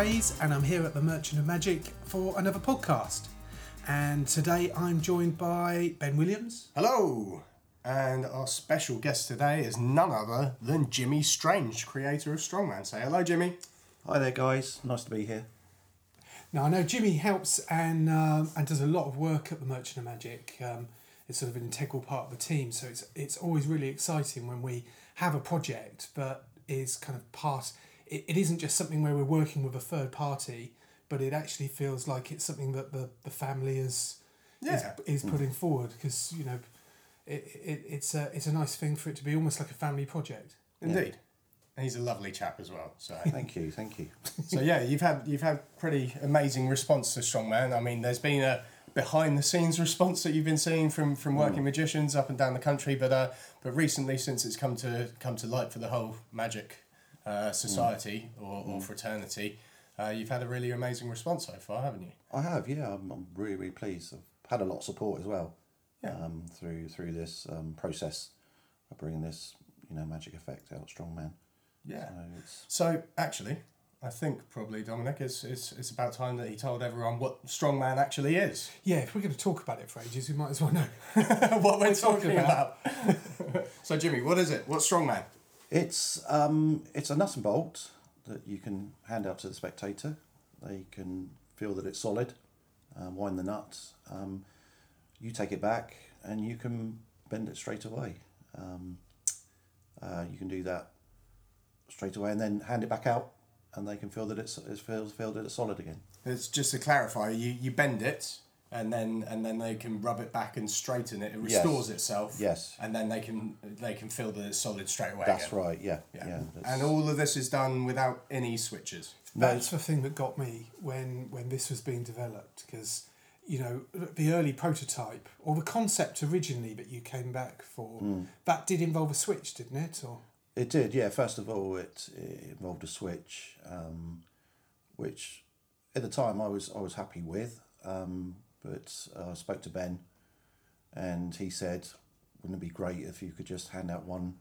Fraze, and I'm here at the Merchant of Magic for another podcast. And today I'm joined by Ben Williams. Hello! And our special guest today is none other than Jimmy Strange, creator of Strongman. Say hello, Jimmy. Hi there, guys. Nice to be here. Now I know Jimmy helps and um, and does a lot of work at the Merchant of Magic. Um, it's sort of an integral part of the team, so it's it's always really exciting when we have a project, but is kind of part. It, it isn't just something where we're working with a third party, but it actually feels like it's something that the, the family is Yeah. is, is putting forward because you know it, it it's a it's a nice thing for it to be almost like a family project. Indeed. And he's a lovely chap as well. So, Thank you, thank you. so yeah, you've had you've had pretty amazing response to Strongman. I mean, there's been a behind the scenes response that you've been seeing from from working magicians up and down the country, but uh, but recently, since it's come to come to light for the whole magic uh, society or, or fraternity, uh, you've had a really amazing response so far, haven't you? I have, yeah. I'm, I'm really, really pleased. I've had a lot of support as well Yeah. um, through through this um, process of bringing this, you know, magic effect out, strongman. Yeah. So it's So actually, I think probably Dominic, it's, it's, it's about time that he told everyone what strongman actually is. Yeah, if we're going to talk about it for ages, we might as well know. what we're talking talking about. so Jimmy, what is it? What's strongman? It's um, it's a nut and bolt that you can hand out to the spectator. They can feel that it's solid. Um, wind the nut. Um, you take it back and you can bend it straight away. Um, uh, you can do that straight away and then hand it back out, and they can feel that it's, it's feel, feel that it's solid again. It's just to clarify, you, you bend it and then and then they can rub it back and straighten it. It Yes. restores itself. Yes. And then they can they can feel that it's solid straight away. That's again. right. Yeah. Yeah. Yeah. and all of this is done without any switches. No, That's the thing that got me when when this was being developed because you know the early prototype or the concept originally that you came back for Hmm. that did involve a switch, didn't it? Or It did, yeah. First of all, it, it involved a switch, um, which at the time I was I was happy with, um, but uh, I spoke to Ben, and he said, "Wouldn't it be great if you could just hand out one,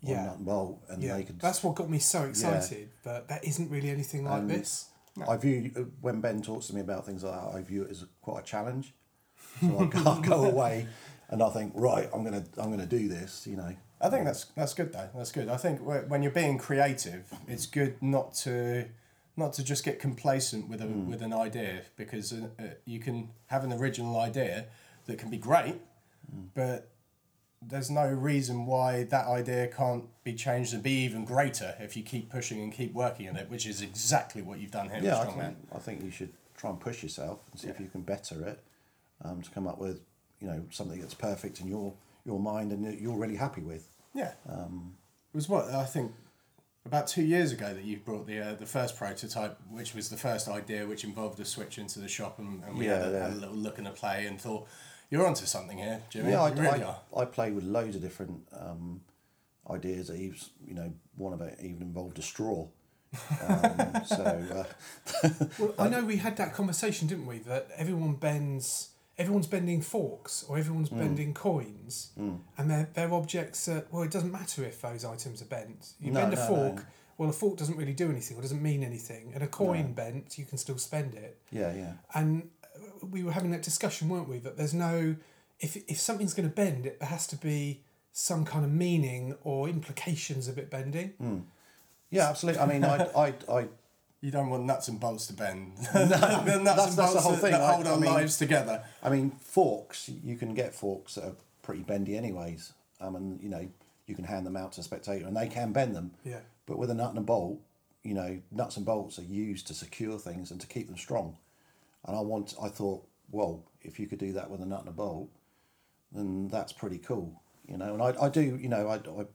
one Yeah. nut and bolt, and yeah, they could." that's what got me so excited. But that isn't really anything like And- this. I view uh, when Ben talks to me about things like that, I view it as quite a challenge. So I can't go away, and I think, right, I'm gonna I'm gonna do this, you know. I think that's that's good though. That's good. I think when you're being creative, it's good not to not to just get complacent with a with an idea because uh, uh, you can have an original idea that can be great, but there's no reason why that idea can't be changed and be even greater if you keep pushing and keep working at it, which is exactly what you've done here yeah, I with Strongman. think, I think you should try and push yourself and see if you can better it um, to come up with you know something that's perfect in your your mind and you're really happy with. Yeah. it was what I think about two years ago that you brought the uh, the first prototype, which was the first idea, which involved a switch into the shop, and, and we had, a, yeah. a little look and a play, and thought you're onto something here, Jimmy. Yeah, I, really I. I play with loads of different um, ideas. Even you know one of it even involved a straw. Um, so uh, Well, I know we had that conversation, didn't we? That everyone bends, everyone's bending forks or everyone's Hmm. bending coins, and they're, they're objects that, well, it doesn't matter if those items are bent. You No, bend a no, fork, no. well, a fork doesn't really do anything or doesn't mean anything. And a coin bent, you can still spend it. yeah, yeah, And we were having that discussion, weren't we? That there's no, if, if something's going to bend, it there has to be some kind of meaning or implications of it bending. Hmm. yeah, absolutely. I mean, I, I, I You don't want nuts and bolts to bend. nuts that's- that's the whole thing. that I- hold I our mean- lives together. I mean, forks, you can get forks that are pretty bendy anyways. Um, and, you know, you can hand them out to a spectator and they can bend them. Yeah. But with a nut and a bolt, you know, nuts and bolts are used to secure things and to keep them strong. And I want, I thought, well, if you could do that with a nut and a bolt, then that's pretty cool, you know. And I, I do, you know, I, I,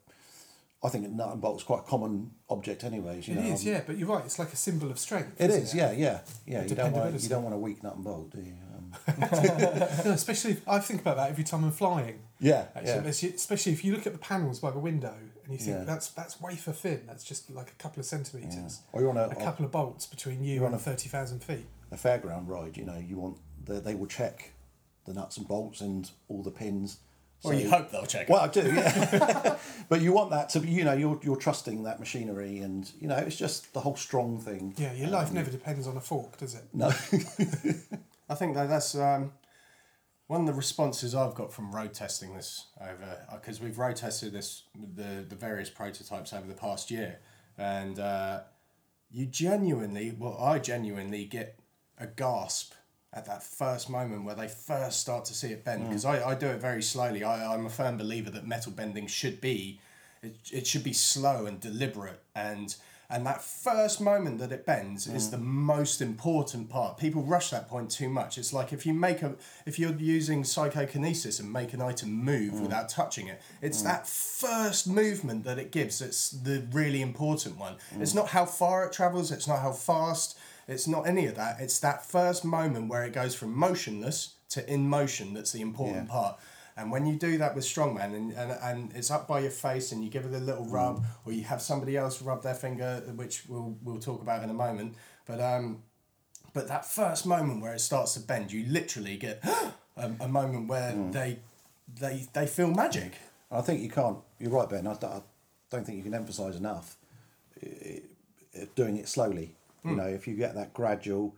I think a nut and bolt's quite a common object, anyways. You It know, is, um, yeah, but you're right. It's like a symbol of strength. It is, yeah, yeah, yeah. You don't want, you don't want a weak nut and bolt, do you? Um, No, especially if, I think about that every time I'm flying. yeah, Actually, yeah. especially- if you look at the panels by the window and you think Yeah. that's that's wafer thin. That's just like a couple of centimeters. Or you're on a, A couple of bolts between you and a- thirty thousand feet. a fairground ride, you know, you want the, they will check the nuts and bolts and all the pins Or you hope they'll check Well, I do, yeah. but you want that to be, you know, you're, you're trusting that machinery and, you know, it's just the whole strong thing. Yeah, your life never depends on a fork, does it? No. I think that that's um, one of the responses I've got from road testing this over because we've road tested this the the various prototypes over the past year, and uh, you genuinely, well, I genuinely get a gasp at that first moment where they first start to see it bend mm. because I, I do it very slowly. I, I'm a firm believer that metal bending should be it, it should be slow and deliberate and and that first moment that it bends is mm. the most important part. People rush that point too much. It's like if you make a if you're using psychokinesis and make an item move mm. without touching it it's that first movement that it gives that's the really important one. It's not how far it travels it's not how fast it's not any of that it's that first moment where it goes from motionless to in motion that's the important Yeah. part and when you do that with strongman and, and, and it's up by your face and you give it a little rub mm. or you have somebody else rub their finger, which we'll, we'll talk about in a moment. But um, but that first moment where it starts to bend, you literally get a, a moment where mm. they, they they feel magic. I think you can't. You're right, Ben. I, don't- I don't think you can emphasise enough i- i- doing it slowly. You know, if you get that gradual,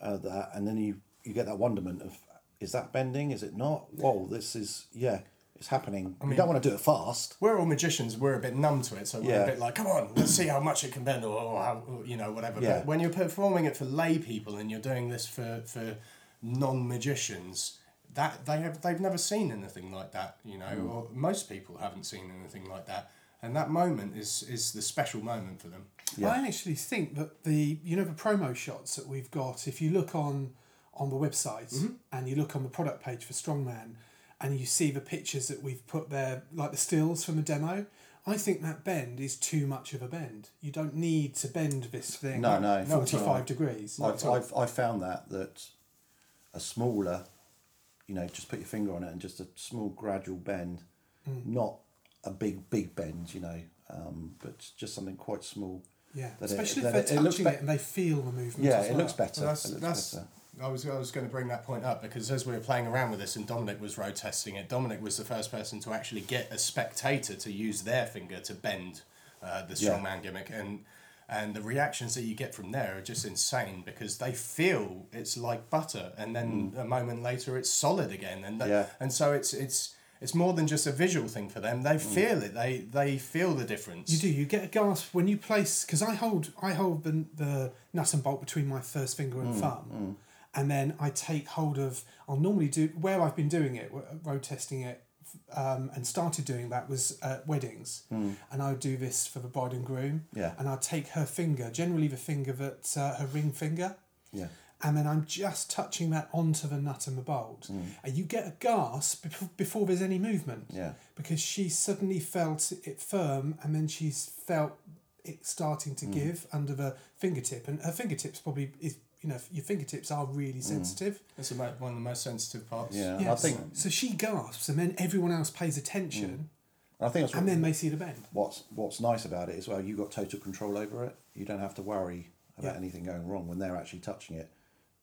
uh, that, and then you you get that wonderment of is that bending? Is it not? Whoa, this is yeah, it's happening. I mean, you don't want to do it fast. We're all magicians. We're a bit numb to it, so we're Yeah. a bit like, come on, let's see how much it can bend, or, or how, or, you know, whatever. Yeah. But when you're performing it for lay people and you're doing this for for non magicians, that they have they've never seen anything like that. You know, Mm. or most people haven't seen anything like that. And that moment is is the special moment for them. I actually think that the you know the promo shots that we've got, if you look on on the website mm-hmm. and you look on the product page for Strongman, and you see the pictures that we've put there, like the stills from the demo, I think that bend is too much of a bend. You don't need to bend this thing. No, no. forty five degrees. I've, I've, I've found that that a smaller, you know, just put your finger on it and just a small gradual bend, mm. not a big big bend, you know, um, but just something quite small. Yeah, that it- especially that if they're it- it touching it, be- and they feel the movement. Yeah, as it looks better. Well, that's, it looks that's, better. I was, I was going to bring that point up because as we were playing around with this and Dominic was road testing it, Dominic was the first person to actually get a spectator to use their finger to bend uh, the Yeah. strongman gimmick. And and the reactions that you get from there are just insane because they feel it's like butter and then a moment later it's solid again. And, that, Mm. Yeah. and so it's, it's, it's more than just a visual thing for them. They feel it. They they feel the difference. You do. You get a gasp when you place because I hold I hold the the nut and bolt between my first finger Mm, and thumb, and then I take hold of. I'll normally do where I've been doing it, road testing it, um, and started doing that was at weddings, and I would do this for the bride and groom. Mm. Yeah. And I'd take her finger, generally the finger that uh, her ring finger, Yeah. And then I'm just touching that onto the nut and the bolt, Mm. and you get a gasp before, before there's any movement Yeah. because she suddenly felt it firm and then she's felt it starting Mm. to give under the fingertip and her fingertips probably is you know your fingertips are really sensitive It's about one of the most sensitive parts. Mm. Yeah. I think so she gasps and then everyone else pays attention I think that's and then they see the bend what's what's nice about it is well, you got total control over it. You don't have to worry about Yeah. anything going wrong when they're actually touching it.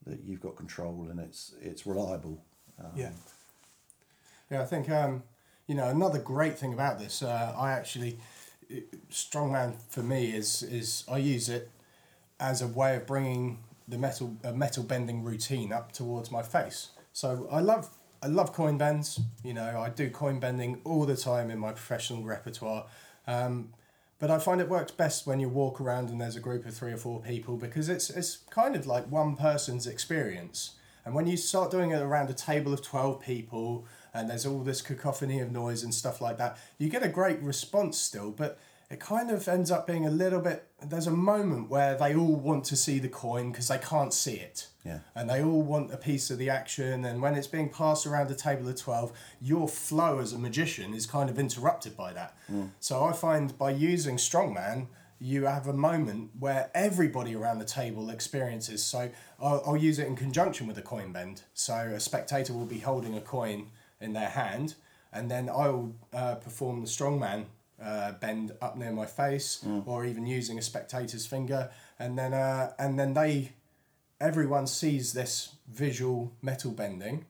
That you've got control and it's it's reliable. Um, yeah Yeah, I think um, you know another great thing about this. Uh, I actually strongman for me is is I use it as a way of bringing the metal a metal bending routine up towards my face. So I love I love coin bends. You know, I do coin bending all the time in my professional repertoire. Um, but I find it works best when you walk around and there's a group of three or four people because it's it's kind of like one person's experience. And when you start doing it around a table of 12 people and there's all this cacophony of noise and stuff like that, you get a great response still, but it kind of ends up being a little bit. There's a moment where they all want to see the coin because they can't see it. Yeah. And they all want a piece of the action. And when it's being passed around a table of 12, your flow as a magician is kind of interrupted by that. So I find by using Strongman, you have a moment where everybody around the table experiences. So I'll, I'll use it in conjunction with a coin bend. So a spectator will be holding a coin in their hand, and then I will uh, perform the strongman uh, bend up near my face, or even using a spectator's finger, and then uh, and then they everyone sees this visual metal bending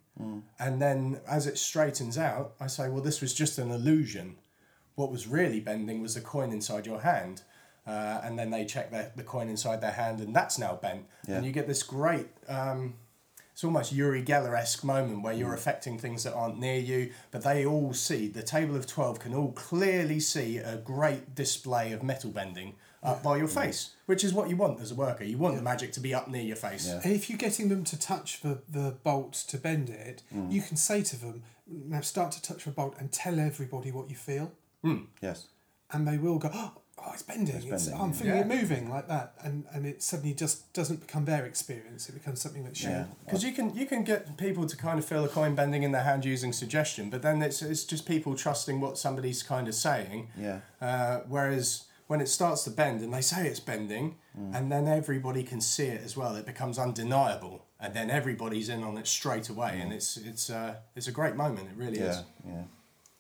And then as it straightens out, I say, well, this was just an illusion. What was really bending was the coin inside your hand. Uh, and then they check their, the coin inside their hand, and that's now bent. Yeah. And you get this great, um, it's almost Uri Geller esque moment where you're affecting things that aren't near you, but they all see, the table of 12 can all clearly see a great display of metal bending up by your face, which is what you want as a worker. You want the magic to be up near your face. Yeah. And if you're getting them to touch the, the bolt to bend it, Mm. you can say to them, now start to touch the bolt and tell everybody what you feel. Yes. And they will go, oh, it's bending. It's bending, I'm yeah. feeling it moving like that. And, and it suddenly just doesn't become their experience. It becomes something that's shared. Yeah. Because you can you can get people to kind of feel the coin bending in their hand using suggestion, but then it's it's just people trusting what somebody's kind of saying. Yeah. Uh, whereas when it starts to bend and they say it's bending, and then everybody can see it as well, it becomes undeniable, and then everybody's in on it straight away, and it's it's uh, it's a great moment. It really Yeah. is. Yeah.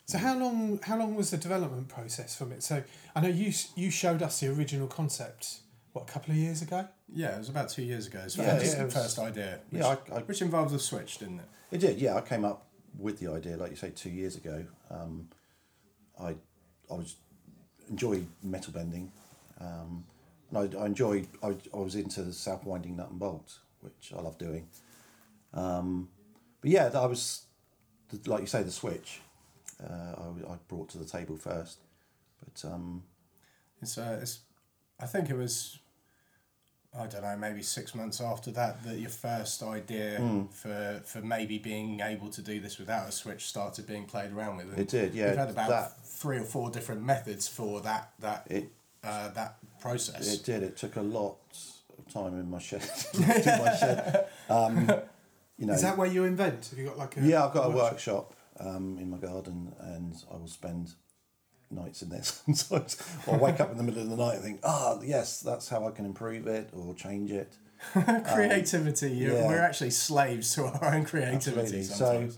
So how long how long was the development process from it? So I know you you showed us the original concept what a couple of years ago. Yeah, it was about two years ago. So Yeah, yeah, the it was- first idea, which, Yeah, I- I- which involved the switch, didn't it? It did, yeah. I came up with the idea, like you say, two years ago. Um, I, I was enjoy metal bending, um, and I, I enjoyed. I, I was into the self winding nut and bolt, which I love doing. Um, but yeah, I was, like you say, the switch. Uh, I, I brought to the table first, but um, It's, uh, it's, I think it was, I don't know, maybe six months after that that your first idea Hmm. for for maybe being able to do this without a switch started being played around with. And It did, yeah, We've had about that- three or four different methods for that that It- uh, that process. It did. It took a lot of time in my shed. do my shed. Um, you know, Is that where you invent? Have you got like a yeah, I've got a workshop um, in my garden, and I will spend nights in there sometimes. Or I wake up in the middle of the night and think, ah, yes, that's how I can improve it or change it. creativity. you yeah. We're actually slaves to our own creativity So,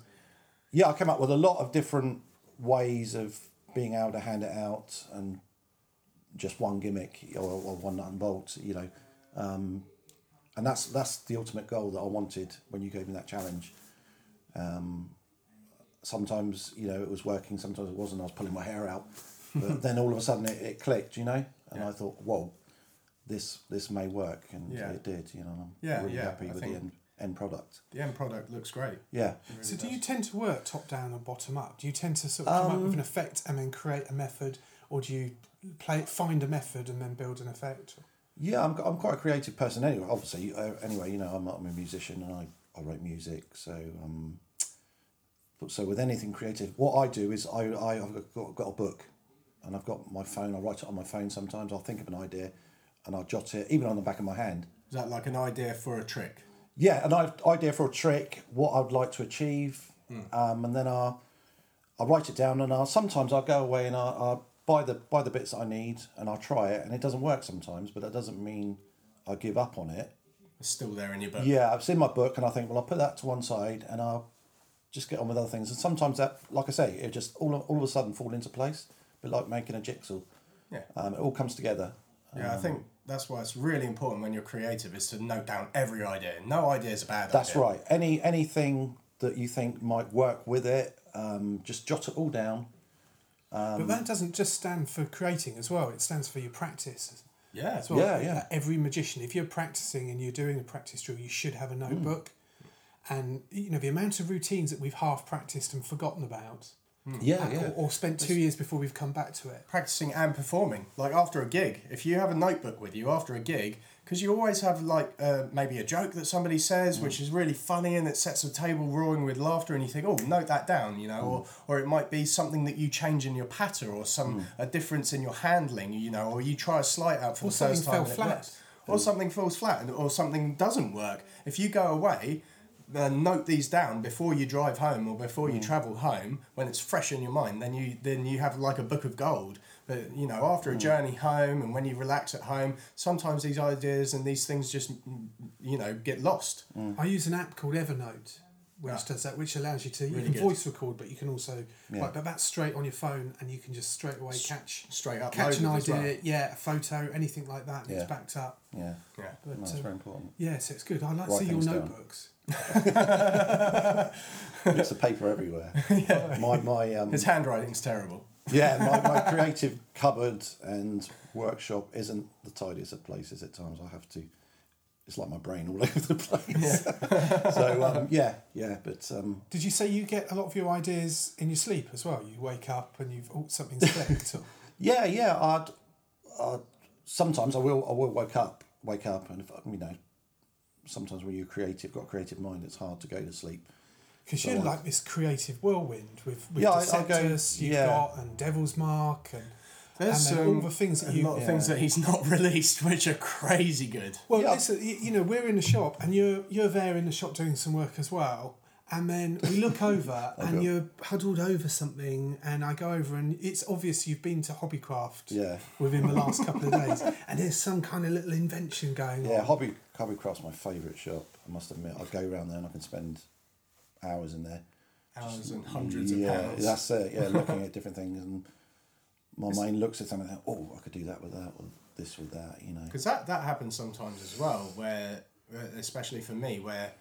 yeah, I came up with a lot of different ways of being able to hand it out and just one gimmick or, or one nut and bolt, you know. Um, and that's that's the ultimate goal that I wanted when you gave me that challenge. Um, sometimes, you know, it was working, sometimes it wasn't. I was pulling my hair out. But then all of a sudden it, it clicked, you know? And Yeah. I thought, whoa, this this may work. And Yeah. it did, you know. and I'm Yeah, really yeah, happy I with the end, end product. the end product looks great. Yeah. Really So do does. you tend to work top down or bottom up? Do you tend to sort of come up Um, with an effect and then create a method, or do you play find a method and then build an effect? Yeah, I'm, I'm quite a creative person anyway. Obviously, uh, anyway, you know, I'm, I'm a musician and I, I write music. So, um, but so with anything creative, what I do is I, I I've got, got a book, and I've got my phone. I write it on my phone sometimes. I'll think of an idea, and I'll jot it even on the back of my hand. Is that like an idea for a trick? Yeah, an i- idea for a trick, what I'd like to achieve, um, and then I'll, I'll write it down, and I'll sometimes I'll go away and I'll, I'll buy the buy the bits that I need, and I'll try it, and it doesn't work sometimes, but that doesn't mean I give up on it. It's still there in your book. Yeah, I've seen my book, and I think, well, I'll put that to one side, and I'll just get on with other things. And sometimes that, like I say, it just all all of a sudden fall into place, but like making a jigsaw. Yeah. Um, it all comes together. Yeah, I think that's why it's really important when you're creative is to note down every idea. No idea is a bad That's idea. right. Any anything that you think might work with it, um, just jot it all down. Um, but that doesn't just stand for creating as well. It stands for your practice Yeah, as well. Yeah, yeah. Every magician, if you're practicing and you're doing a practice drill, you should have a notebook. And you know the amount of routines that we've half practiced and forgotten about, Yeah, or, yeah. or spent two years before we've come back to it. practicing and performing. Like after a gig, if you have a notebook with you after a gig, because you always have like uh, maybe a joke that somebody says, Mm. which is really funny and it sets the table roaring with laughter, and you think, oh, note that down, you know, or or it might be something that you change in your patter, or some Mm. a difference in your handling, you know, or you try a slight out for Or the first time fell and it flat. works. or something falls flat, and- or something doesn't work. If you go away. Then note these down before you drive home or before Mm. you travel home when it's fresh in your mind. Then you then you have like a book of gold. But you know, after a Mm. journey home and when you relax at home, sometimes these ideas and these things just you know get lost. I use an app called Evernote, which Yeah. does that, which allows you to you can good. voice record, but you can also Yeah. like, but that's straight on your phone, and you can just straight away catch Straight up catch an idea, well. yeah, a photo, anything like that, and Yeah. it's backed up. Yeah. Yeah. But No, it's uh, very important. yeah, so it's good. I like to see your notebooks down. Bits of paper everywhere. My my um, His handwriting's terrible. yeah, my, my creative cupboard and workshop isn't the tidiest of places at times. I have to. It's like my brain all over the place. so um, yeah, yeah, but um, Did you say you get a lot of your ideas in your sleep as well? You wake up and you've oh, something's clicked. Or, yeah, yeah. I'd, I'd sometimes I will I will wake up wake up and if, you know sometimes when you're creative got a creative mind it's hard to go to sleep. Because So you're like this creative whirlwind with, with Yeah, I- I go- Deceptus, you've yeah. got and Devil's Mark and There's and then all the things that you, a lot of things that he's not released, which are crazy good. Well, Yeah. listen, you, you know, we're in the shop and you're you're there in the shop doing some work as well. And then we look over and go. you're huddled over something, and I go over and it's obvious you've been to Hobbycraft Yeah. within the last couple of days, and there's some kind of little invention going Yeah, on. Yeah hobby hobbycraft's my favourite shop. I must admit, I go around there and I can spend hours in there. Hours and hundreds yeah, of pounds. that's it. Yeah, looking at different things, and my mind looks at something. and, Oh, I could do that with that, or this with that. You know. Because that, that happens sometimes as well, where, uh, especially for me, where,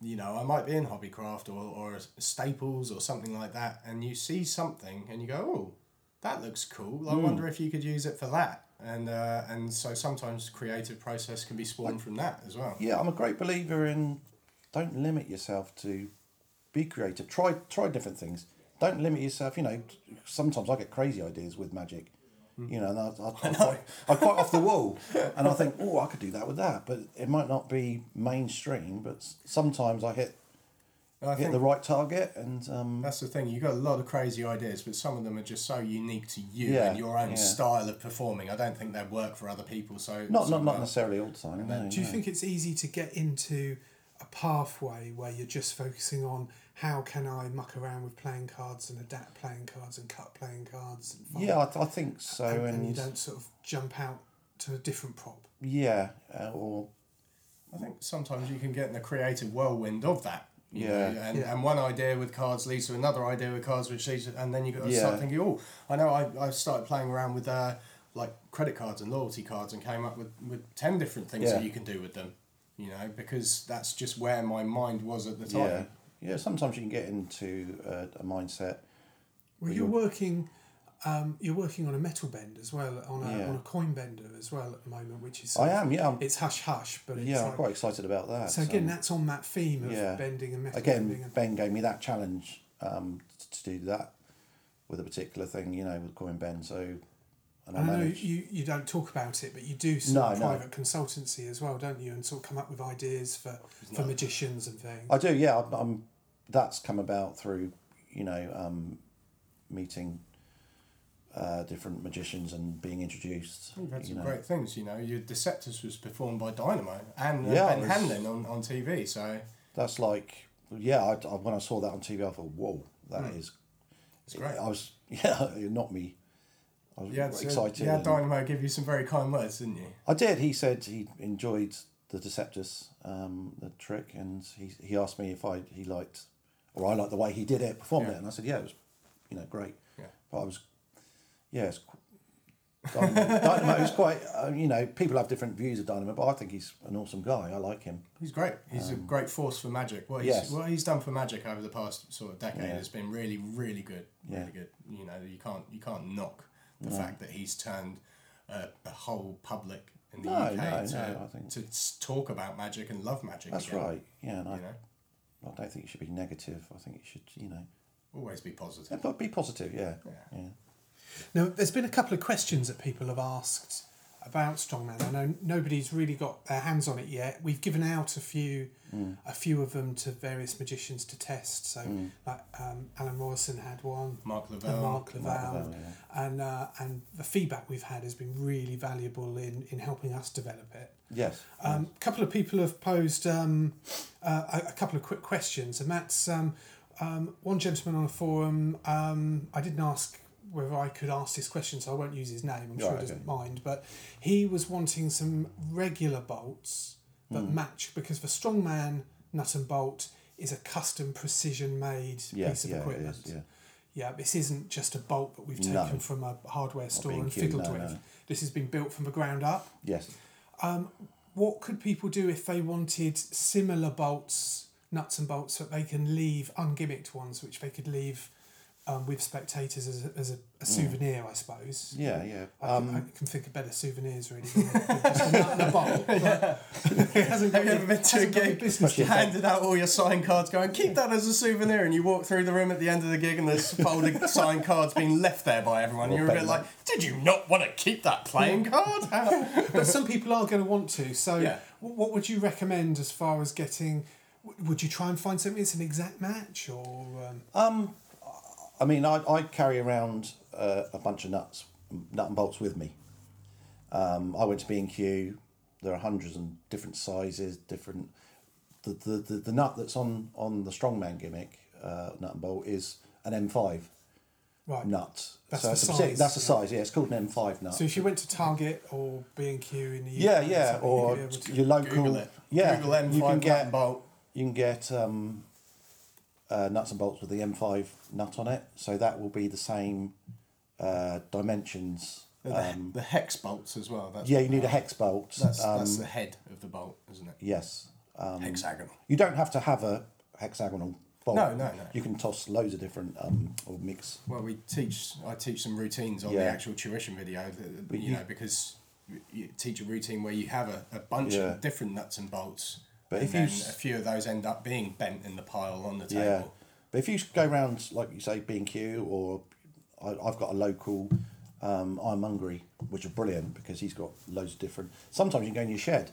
you know, I might be in Hobbycraft or, or Staples or something like that, and you see something and you go, oh, that looks cool. I wonder if you could use it for that. And, uh, and so sometimes creative process can be spawned from that as well. Yeah, I'm a great believer in don't limit yourself to be creative. Try try different things. Don't limit yourself. You know, sometimes I get crazy ideas with magic. You know, and I, I, I, quite, I'm quite off the wall, and I think, oh, I could do that with that, but it might not be mainstream. But sometimes I hit I hit the right target, and um, that's the thing. You've got a lot of crazy ideas, but some of them are just so unique to you Yeah, and your own yeah. style of performing. I don't think they'd work for other people. So not not not necessarily all the time. No, Do you no. think it's easy to get into a pathway where you're just focusing on how can I muck around with playing cards and adapt playing cards and cut playing cards? Yeah, I, I think so, and, and, and you don't sort of jump out to a different prop. yeah, uh, or I think sometimes you can get in the creative whirlwind of that. You Yeah. know, and, Yeah. and one idea with cards leads to another idea with cards, which leads to, and then you got to Yeah. start thinking, oh, I know I, I started playing around with uh, like credit cards and loyalty cards and came up with, with 10 different things that you can do with them, you know, because that's just where my mind was at the time. yeah. yeah Sometimes you can get into a, a mindset. Well, you're you're- working. Um, you're working on a metal bend as well, on a, Yeah. on a coin bender as well at the moment, which is. I am, yeah, I'm, It's hush hush, but it's yeah, I'm quite excited about that. so again, that's on that theme of yeah. bending and metal bending. again, And, Ben gave me that challenge um, to do that with a particular thing, you know, with coin bend. So, and I and I know managed. you, you don't talk about it, but you do sort No, of no. private consultancy as well, don't you? And sort of come up with ideas for, for magicians and things. I do, yeah. I'm, I'm. That's come about through, you know, um, meeting uh, different magicians and being introduced. You've had you some know. great things, you know. Your Deceptus was performed by Dynamo and uh, Yeah, Ben was- Hanlon on, on TV, so That's like, yeah. I, I, when I saw that on TV, I thought, whoa, that Hmm. is. it's great. I was, yeah, it knocked me. I was so- excited. you and- Dynamo give you some very kind words, didn't you? I did. He said he enjoyed the Deceptus, um, the trick, and he, he asked me if I he liked, or I liked the way he did it, performed Yeah. it, and I said, yeah, it was, you know, great. Yeah. But I was, yeah, it's, Dynamo, Dynamo is quite, uh, you know, people have different views of Dynamo, but I think he's an awesome guy. I like him. He's great. He's a great force for Magic. What he's, Um, yes. what he's done for Magic over the past sort of decade Yeah. has been really, really good. Really Yeah. good. You know, you can't you can't knock the fact that he's turned uh, a whole public in the No, UK no, to, no, I think- to talk about Magic and love Magic. That's again, right. Yeah, and I, You know, I don't think it should be negative. I think it should, you know, always be positive. yeah, but be positive. Yeah, Yeah. yeah. Now, there's been a couple of questions that people have asked about Strongman. I know nobody's really got their hands on it yet. We've given out a few, a few of them to various magicians to test. So, like um, Alan Morrison had one, Mark and Lavelle. Mark Lavelle, Lavelle, and uh, and the feedback we've had has been really valuable in in helping us develop it. Yes. Um, a couple of people have posed um, uh, a, a couple of quick questions, and that's um, um, one gentleman on a forum. Um, I didn't ask whether I could ask this question, so I won't use his name. I'm sure Right, he doesn't okay. mind, but he was wanting some regular bolts that Hmm. match because the strongman nut and bolt is a custom precision made Yeah, piece of yeah, equipment. is, yeah. Yeah, this isn't just a bolt that we've No. taken from a hardware store and fiddled no, with. no. This has been built from the ground up. Yes. Um, What could people do if they wanted similar bolts nuts and bolts that they can leave ungimmicked ones, which they could leave um, with spectators as a, as a, a souvenir, I suppose. Yeah, yeah. I, Um, can, I can think of better souvenirs really than just a nut and a bolt. but it hasn't Have you ever been to a hasn't got any gig, business to handed out all your sign cards, going, keep that as a souvenir, and you walk through the room at the end of the gig and there's folded sign cards being left there by everyone. Or You're a bit bent. like, did you not want to keep that playing card? But some people are going to want to. So, Yeah. what would you recommend as far as getting? Would you try and find something that's an exact match, or um, I mean, I, I carry around uh, a bunch of nuts, nut and bolts with me. Um, I went to B and Q. There are hundreds and different sizes, different. The, the, the, the nut that's on on the strongman gimmick, uh, nut and bolt, is an M five right? nut. That's so the it's a partic- size, That's the yeah. size. Yeah, it's called an M five nut. So, if you went to Target or B and Q in the UK, yeah, yeah, or you'd be able to- your local. Google it. Yeah, Google M5 you can nut get and bolt. you can get um, uh, nuts and bolts with the M5 nut on it, so that will be the same uh, dimensions. The, Um, the hex bolts as well. That's yeah, you need a hex bolt. That's, um, that's the head of the bolt, isn't it? yes. Um, Hexagonal. you don't have to have a hexagonal bolt. No, no, no. You can toss loads of different um, or mix. Well, we teach. I teach some routines on Yeah. the actual tuition video. That, you, you- know, because you teach a routine where you have a, a bunch Yeah. of different nuts and bolts, But and if you a few of those end up being bent in the pile on the table. Yeah, but if you go around like you say B and Q or I, I've got a local um, ironmongery which are brilliant because he's got loads of different. Sometimes you can go in your shed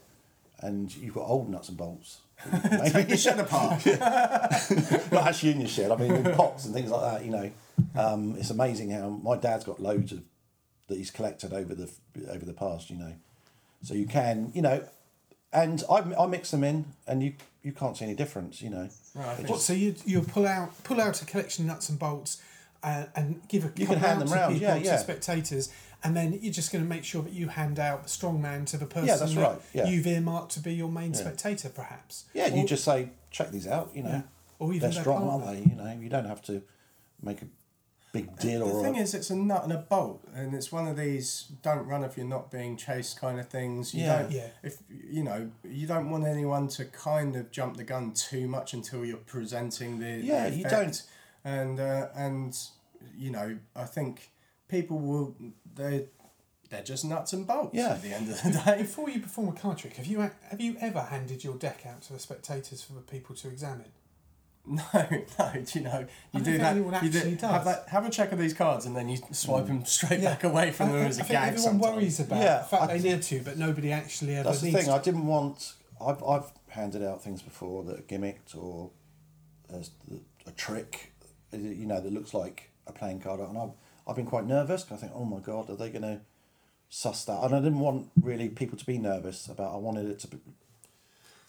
and you've got old nuts and bolts. Take your shed apart. Not actually in your shed. I mean, in pots and things like that. You know, um, it's amazing how my dad's got loads of that he's collected over the over the past. You know, so you can you know, and I I mix them in, and you you can't see any difference. You know, Right, It What, so you you pull out pull out a collection of nuts and bolts, uh, and give a You couple can hand out them to round, people, yeah, to spectators, and then you're just going to make sure that you hand out the strong man to the person Yeah, that's that right, yeah. you've earmarked to be your main spectator, perhaps. yeah, you just say check these out. You know, Yeah. or even they're strong, aren't they? You know, you don't have to make a big deal the or thing a, is, it's a nut and a bolt, and it's one of these don't run if you're not being chased kind of things. You Yeah. don't, Yeah. If you know, you don't want anyone to kind of jump the gun too much until you're presenting the Yeah, the you don't- And uh, and you know, I think people will they. They're just nuts and bolts Yeah. at the end of the day. Before you perform a card trick, have you have you ever handed your deck out to the spectators for the people to examine? No, no, do you know, you don't do that. You do, actually have, that, have a check of these cards and then you swipe mm. them straight back away from them I, as a I gag. everyone sometimes. worries about Yeah, the fact I they did- need to, but nobody actually ever That's the needs thing. to. I didn't want. I've I've handed out things before that are gimmicked or as the- a trick, you know, that looks like a playing card, and I've I've been quite nervous. 'cause I think, oh my god, are they going to suss that? And I didn't want really people to be nervous about. I wanted it to be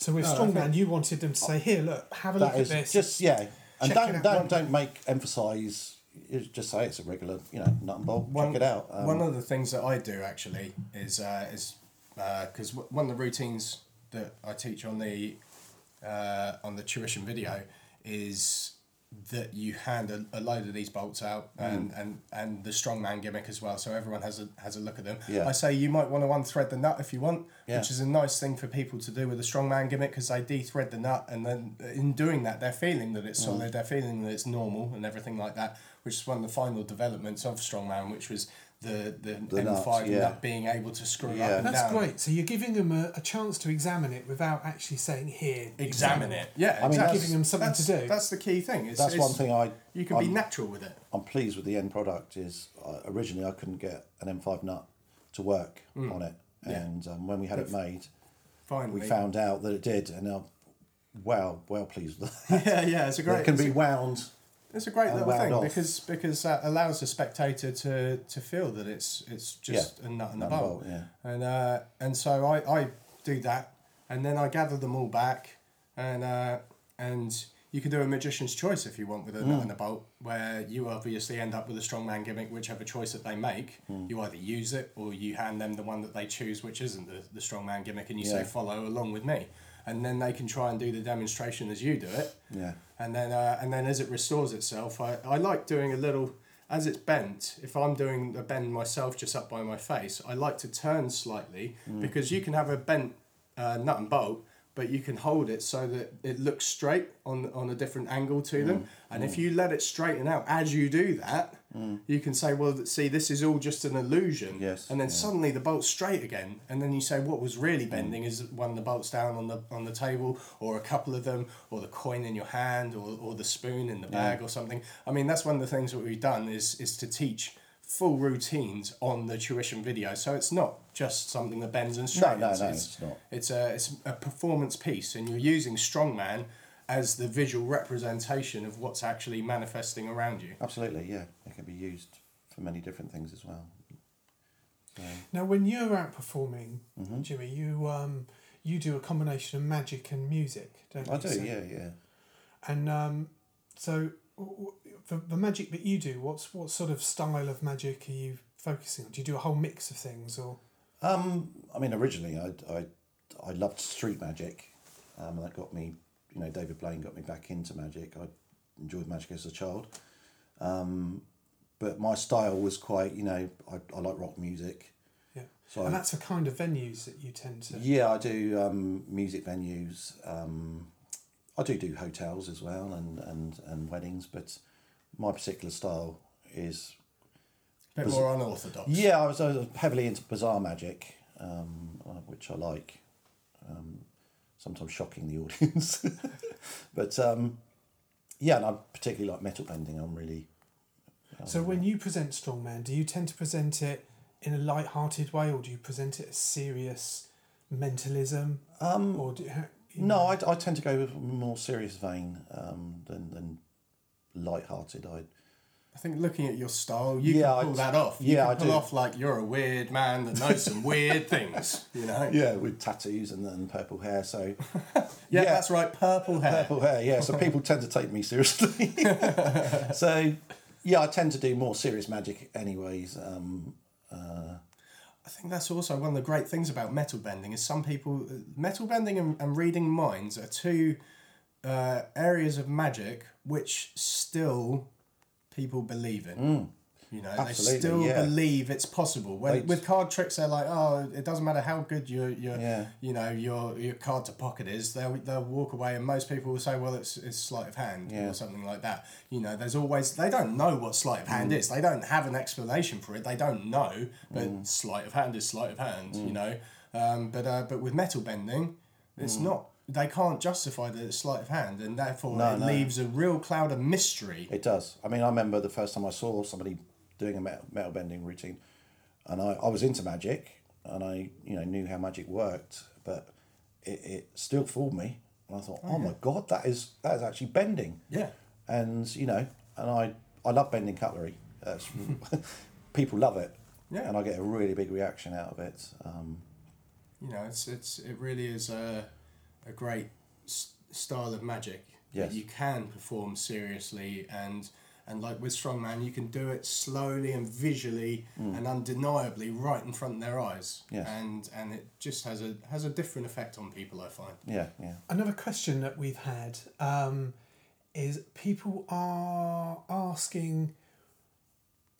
So with No, Strongman, you wanted them to say, "Here, look, have a look that at this." just yeah, and don't don't don't make emphasize. Just say it's a regular, you know, nut and bolt. one, Check it out. Um, one of the things that I do actually is uh, is because w one of the routines that I teach on the uh, on the tuition video is that you hand a, a load of these bolts out Mm. and, and, and the strongman gimmick as well, so everyone has a has a look at them. Yeah. I say you might want to unthread the nut if you want, Yeah. which is a nice thing for people to do with a strongman gimmick because they de-thread the nut and then in doing that they're feeling that Mm. it's solid, they're feeling that it's normal and everything like that, which is one of the final developments of strongman, which was the the, The M5 nut, yeah. nut being able to screw Yeah. up and That's down. great. So you're giving them a, a chance to examine it without actually saying, "Here, Examine it. Yeah, I mean, exactly. Giving them something to do. That's the key thing. It's, that's it's- one thing I You can be I'm- natural with it. I'm pleased with the end product. Is uh, originally I couldn't get an M5 nut to work on it, Mm. Yeah. and um, when we had it made, Finally. we found out that it did, and I'm well, well pleased with that. yeah, yeah, it's a great. it can it's be a- wound. It's a great little thing off. because because that allows the spectator to, to feel that it's it's just a nut and a Nut and bolt. bolt, yeah. And uh, and so I, I do that and then I gather them all back and uh, and you can do a magician's choice if you want with a Mm. nut and a bolt where you obviously end up with a strongman gimmick whichever choice that they make Mm. you either use it or you hand them the one that they choose which isn't the, the strongman gimmick and you Yeah. say follow along with me and then they can try and do the demonstration as you do it Yeah. And then uh, and then as it restores itself, I, I like doing a little as it's bent. If I'm doing a bend myself just up by my face, I like to turn slightly Mm. because you can have a bent uh, nut and bolt but you can hold it so that it looks straight on on a different angle to Mm. them. And if you let it straighten out as you do that, you can say, well, see, this is all just an illusion. Yes, And then yeah. suddenly the bolt's straight again, and then you say what was really Mm. bending is one of the bolts down on the on the table, or a couple of them, or the coin in your hand, or, or the spoon in the bag, or something. I mean, that's one of the things that we've done is is to teach full routines on the tuition video, so it's not just something that bends and straightens. no, no, it's, it's not. It's a it's a performance piece, and you're using strongman as the visual representation of what's actually manifesting around you. Absolutely, yeah. It can be used for many different things as well. So, Now, when you're out performing, Mm-hmm. Jimmy, you um, you do a combination of magic and music, don't you? I do, So- yeah, yeah. And um, so, w- w- the, the magic that you do, what's what sort of style of magic are you focusing on? Do you do a whole mix of things, or Um, I mean, originally, I, I, I loved street magic. Um, that got me, you know, David Blaine got me back into magic. I enjoyed magic as a child. Um, but my style was quite, you know, I, I like rock music. yeah? So and I- that's the kind of venues that you tend to. Yeah, I do um, music venues. Um, I do do hotels as well and, and, and weddings, but my particular style is A bit Was- more unorthodox. yeah. I was, I was heavily into bizarre magic, um, uh, which I like. Um, sometimes shocking the audience, but um, yeah, and I particularly like metal bending. I'm really So when you present Strongman, do you tend to present it in a light-hearted way, or do you present it as serious mentalism? Um, or do you, you no. know- I, I tend to go with a more serious vein um, than than light-hearted. I I think looking at your style, you Yeah, can pull I- that off. You yeah, can I pull do. off like you're a weird man that knows some weird things. You know. yeah with tattoos and then purple hair. So Yeah, Yeah. that's right. Purple hair. purple hair. Yeah, so people tend to take me seriously. so yeah, I tend to do more serious magic, anyways. Um, I think that's also one of the great things about metal bending is some people metal bending and, and reading minds are two uh, areas of magic which still people believe in. You know, Mm. Absolutely, they still yeah. believe it's possible. When, with card tricks, they're like, oh, it doesn't matter how good your your Yeah. you know your your card to pocket is. They'll they'll walk away, and most people will say, well, it's it's sleight of hand Yeah. or something like that. You know, there's always they don't know what sleight of Mm. hand is. They don't have an explanation for it. They don't know, but Mm. sleight of hand is sleight of hand. You know, um, but uh, but with metal bending, it's Mm. not. They can't justify the sleight of hand, and therefore No, it no. leaves a real cloud of mystery. It does. I mean, I remember the first time I saw somebody doing a metal, metal bending routine, and I, I was into magic, and I you know knew how magic worked, but it, it still fooled me. And I thought, oh, my god, that is that is actually bending. Yeah. And you know, and I I love bending cutlery. That's people love it. Yeah. And I get a really big reaction out of it. Um, you know, it's it's it really is a a great s- style of magic Yes. that you can perform seriously and and like with strongman you can do it slowly and visually and undeniably right in front of their eyes Yes. and and it just has a has a different effect on people i find yeah, yeah. Another question that we've had um, is people are asking,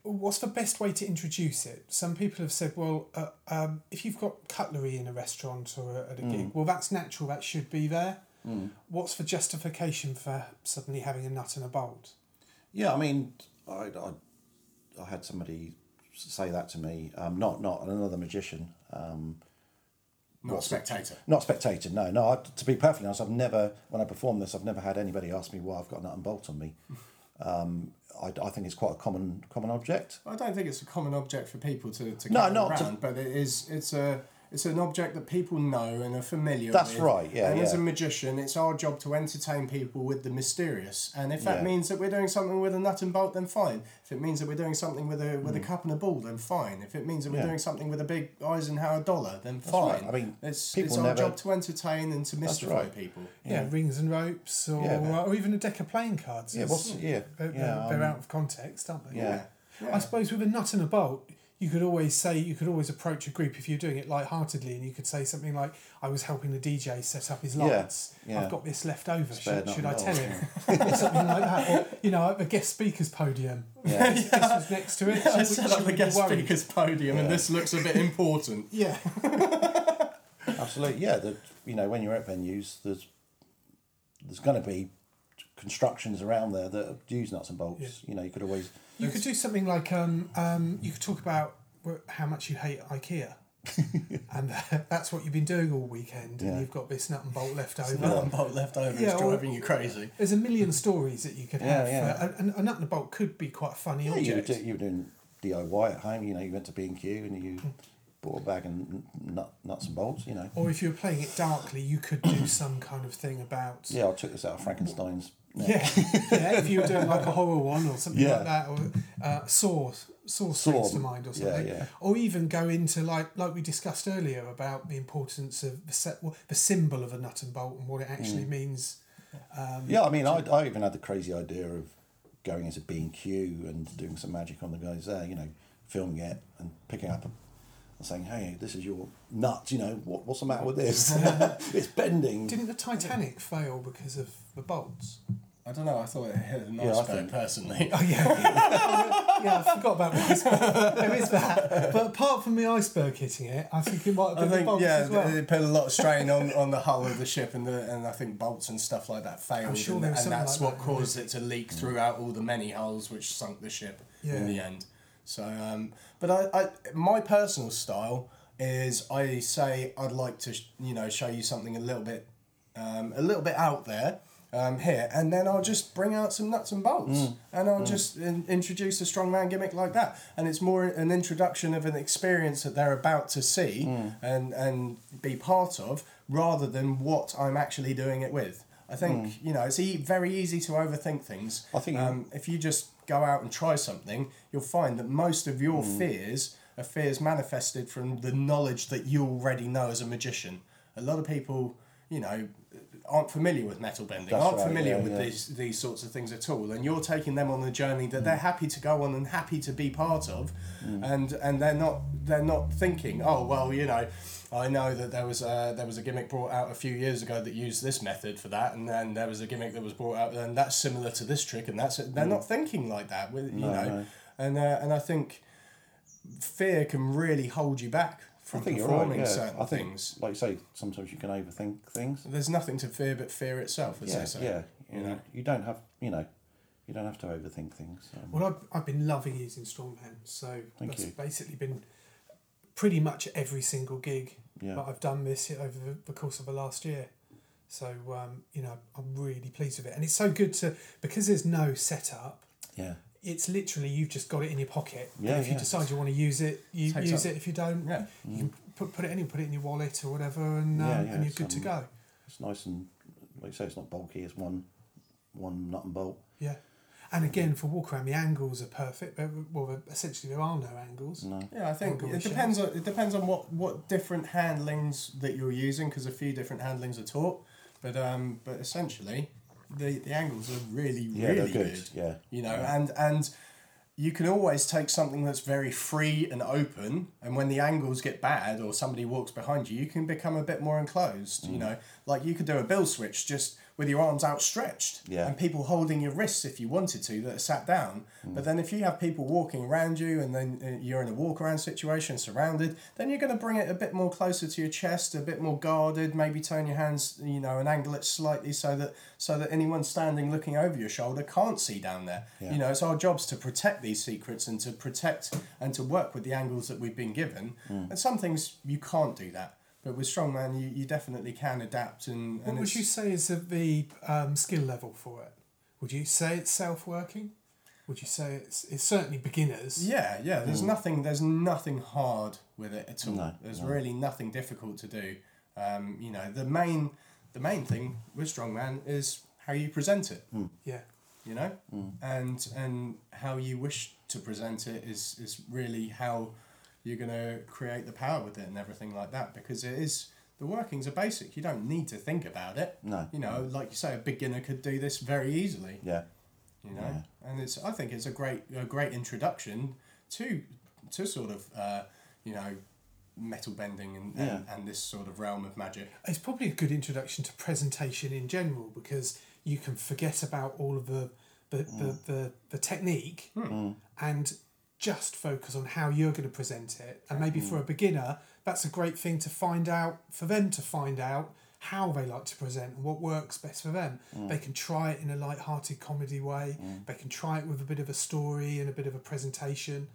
what's the best way to introduce it? Some people have said, well, uh, um, if you've got cutlery in a restaurant or at a gig, well, that's natural, that should be there. What's the justification for suddenly having a nut and a bolt? Yeah, I mean, I, I, I had somebody say that to me. Um, not not another magician. Um, not a spectator not spectator. No, no. I, to be perfectly honest, I've never when I perform this, I've never had anybody ask me why I've got a nut and bolt on me. Um, I, I think it's quite a common common object. i don't think it's a common object for people to, to No, not to- around but it is it's a it's an object that people know and are familiar with That's with. right, yeah, And as a magician, it's our job to entertain people with the mysterious. And if that Yeah. means that we're doing something with a nut and bolt, then fine. If it means that we're doing something with a with a cup and a ball, then fine. If it means that we're Mm. Yeah. doing something with a big Eisenhower dollar, then right. fine. I mean, it's people it's our never- job to entertain and to mystify right. people. Yeah, rings and ropes, or, Yeah, but- or even a deck of playing cards. Yeah, what's yeah they're, yeah. they're, they're um, out of context, aren't they? yeah. Yeah. I suppose with a nut and a bolt, you could always say you could always approach a group if you're doing it light-heartedly, and you could say something like, "I was helping the DJ set up his lights. yeah. I've got this left over. Spare Should, should I tell him?" or something like that. Or you know, a guest speakers podium. Yeah. This was next to it. I should we- set up the guest worried? speaker's podium, and this looks a bit important. Yeah, absolutely. Yeah, the, you know, when you're at venues, there's there's going to be constructions around there that use nuts and bolts. Yeah. You know, you could always. You could do something like um, um, you could talk about how much you hate IKEA. and that's what you've been doing all weekend, and Yeah. you've got this nut and bolt left over. Nut and bolt left over Yeah, is or- driving you crazy. There's a million stories that you could Yeah, have. yeah. Uh, and a nut and a bolt could be quite a funny Yeah, you were, object. do, you were doing DIY at home. You know, you went to B and Q and you bought a bag and nut, nuts and bolts. You know. Or if you were playing it darkly, you could do some kind of thing about. Yeah, I took this out of Frankenstein's. Yeah, yeah. If you were doing like a horror one or something Yeah. like that, or uh, Saw, Saw springs to mind or something, yeah. or even go into like like we discussed earlier about the importance of the set, the symbol of a nut and bolt and what it actually means. Um, Yeah, I mean, I, I even had the crazy idea of going into B and Q and doing some magic on the guys there. You know, filming it and picking up and saying, "Hey, this is your nuts." You know, what, what's the matter with this? it's bending. Didn't the Titanic fail because of the bolts? I don't know. I thought it hit an Yeah, iceberg think- personally. Oh yeah, yeah. I forgot about the iceberg. there is that. But apart from the iceberg hitting it, I think it might have I been the think bolts yeah, as well. they put a lot of strain on, on the hull of the ship, and the and I think bolts and stuff like that failed, sure and, there was and that's like what that, caused it to leak throughout all the many hulls, which sunk the ship Yeah. in the end. So, um, but I, I, my personal style is I say I'd like to sh- you know show you something a little bit, um, a little bit out there. Um, here and then I'll just bring out some nuts and bolts and I'll just in, introduce a strongman gimmick like that and it's more an introduction of an experience that they're about to see and and be part of rather than what I'm actually doing it with. I think you know it's e- very easy to overthink things. I think- um, if you just go out and try something, you'll find that most of your Hmm. fears are fears manifested from the knowledge that you already know as a magician. A lot of people, you know, aren't familiar with metal bending, That's aren't right, familiar yeah, with yeah. these these sorts of things at all, and you're taking them on a journey that Hmm. they're happy to go on and happy to be part of, Hmm. and and they're not they're not thinking, oh well, you know. I know that there was a, there was a gimmick brought out a few years ago that used this method for that, and then there was a gimmick that was brought out and that's similar to this trick, and that's they're not thinking like that. You No, know, no. and uh, and I think fear can really hold you back from I from think you're performing right. Yeah, certain I think, things. like you say, sometimes you can overthink things. There's nothing to fear but fear itself, as Yeah, they say. yeah. You know. you don't have, you know, you don't have to overthink things. Um, Well, I've, I've been loving using Strongman, so Thank that's you. basically been pretty much every single gig Yeah. that I've done this over the, the course of the last year. So um, you know, I'm really pleased with it, and it's so good to because there's no setup. yeah, It's literally you've just got it in your pocket. Yeah, and if you yeah. decide you want to use it, you Takes use up- it. If you don't, Yeah. you can put, put it in, put it in your wallet or whatever, and um, Yeah, yeah, and you're it's, good to um, go. it's nice and like you say, it's not bulky. It's one, one nut and bolt. Yeah. And again, for walk around, the angles are perfect. But, well, essentially, there are no angles. No, Yeah, I think Angle it shape. depends on it depends on what, what different handlings that you're using because a few different handlings are taught, but um but essentially the the angles are really yeah, really good. good. Yeah, You know, and and you can always take something that's very free and open, and when the angles get bad or somebody walks behind you, you can become a bit more enclosed. Mm. You know, like you could do a bill switch just with your arms outstretched, Yeah. and people holding your wrists if you wanted to that are sat down. Mm. But then if you have people walking around you, and then uh, you're in a walk around situation, surrounded, then you're going to bring it a bit more closer to your chest, a bit more guarded. Maybe turn your hands, you know, and angle it slightly so that so that anyone standing looking over your shoulder can't see down there. Yeah. You know, it's our jobs to protect these secrets and to protect and to work with the angles that we've been given. Hmm. And some things you can't do that. But with strongman, you, you definitely can adapt and, and What would you say is the, the um, skill level for it? Would you say it's self working? Would you say it's it's certainly beginners? Yeah, yeah. There's nothing. There's nothing hard with it at all. No, there's no. really nothing difficult to do. Um, you know, the main, the main thing with strongman is how you present it. Yeah. You know, and and how you wish to present it is is really how you're gonna create the power with it and everything like that. Because it is the workings are basic. You don't need to think about it. No. You know, like you say, a beginner could do this very easily yeah, you know and it's i think it's a great a great introduction to to sort of uh, you know metal bending and, and, Yeah. and this sort of realm of magic It's probably a good introduction to presentation in general because you can forget about all of the the, the, mm. the, the technique hmm. mm. and just focus on how you're going to present it. And maybe for a beginner, that's a great thing to find out for them to find out how they like to present and what works best for them. They can try it in a light-hearted comedy way. They can try it with a bit of a story and a bit of a presentation,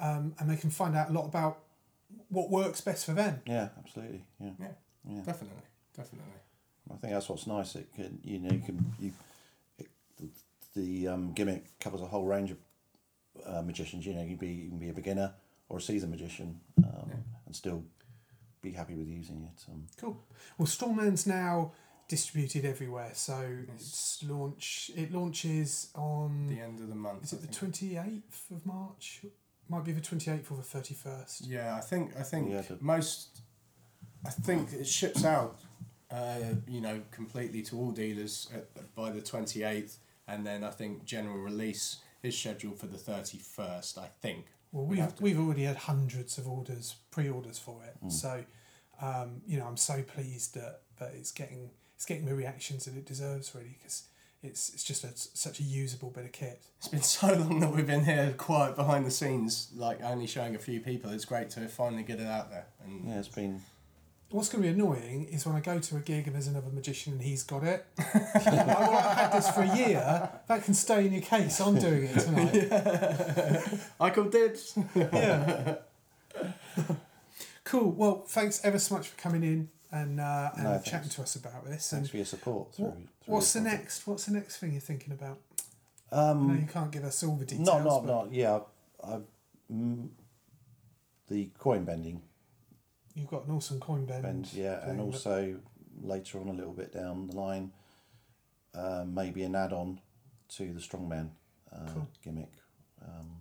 um, and they can find out a lot about what works best for them. Yeah, absolutely. Yeah. Yeah, Yeah. definitely, definitely. I think that's what's nice. It can, you know, you can you, it, the um, gimmick covers a whole range of uh, magicians. You know, you can be you can be a beginner or a seasoned magician, um, Yeah. and still be happy with using it. Um, Cool. Well, Strongman's now distributed everywhere, so it's launch. It launches on. The end of the month. Is I it the think. twenty eighth of March? Might be the twenty eighth or the thirty first. Yeah, I think I think Yeah, the- most. I think it ships out, uh, you know, completely to all dealers at, by the twenty eighth, and then I think general release is scheduled for the thirty first. I think. Well, We we've have to- we've already had hundreds of orders, pre-orders for Hmm. it. So, um, you know, I'm so pleased that, that it's getting it's getting the reactions that it deserves, really, because it's it's just a, such a usable bit of kit. It's been so long that we've been here quiet behind the scenes, like only showing a few people. It's great to finally get it out there. And yeah, it's been What's going to be annoying is when I go to a gig and there's another magician and he's got it. like, well, I've had this for a year. That can stay in your case. I'm doing it tonight. I called dibs. yeah. cool. Well, thanks ever so much for coming in and uh, and No, chatting to us about this. thanks And for your support. Through, what, through what's the project. next? What's the next thing you're thinking about? I Um, you can't give us all the details. no, but not yeah. I, mm, the coin bending You've got an awesome coin bend. bend, yeah, and doing that. also later on a little bit down the line, uh, maybe an add-on to the strongman uh, Cool. gimmick. Um,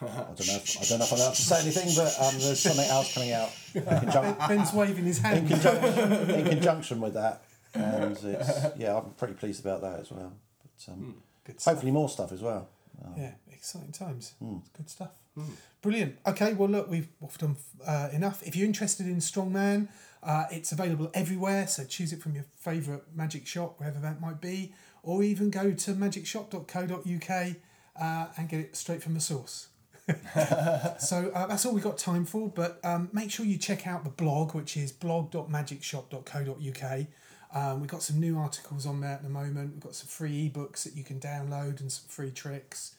I don't know. If, I don't know if I'm allowed to say anything, but um, there's something else coming out in, conjunc- Ben's waving his in, hand. conjunction, in conjunction with that, and it's yeah, I'm pretty pleased about that as well. But um, Good stuff. hopefully more stuff as well. Um, Yeah, exciting times. Hmm. It's good stuff. Brilliant. Okay, well, look, we've on uh, enough. If you're interested in Strongman, uh, it's available everywhere. So choose it from your favourite magic shop, wherever that might be, or even go to magicshop.co.uk uh, and get it straight from the source. so uh, that's all we've got time for, but um, make sure you check out the blog, which is blog.magicshop.co.uk. Um, we've got some new articles on there at the moment. We've got some free ebooks that you can download and some free tricks.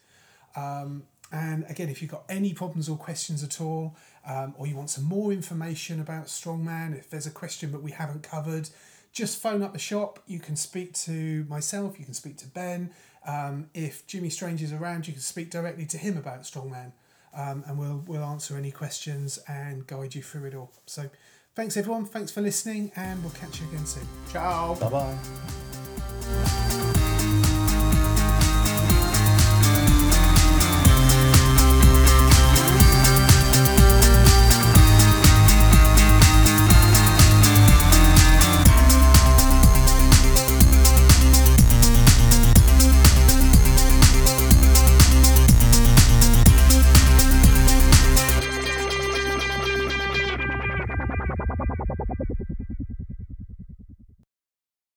Um, and again, if you've got any problems or questions at all, um, or you want some more information about Strongman, if there's a question that we haven't covered, just phone up the shop. You can speak to myself, you can speak to Ben. Um, if Jimmy Strange is around, you can speak directly to him about Strongman, um, and we'll we'll answer any questions and guide you through it all. So, thanks everyone, thanks for listening, and we'll catch you again soon. Ciao. Bye bye.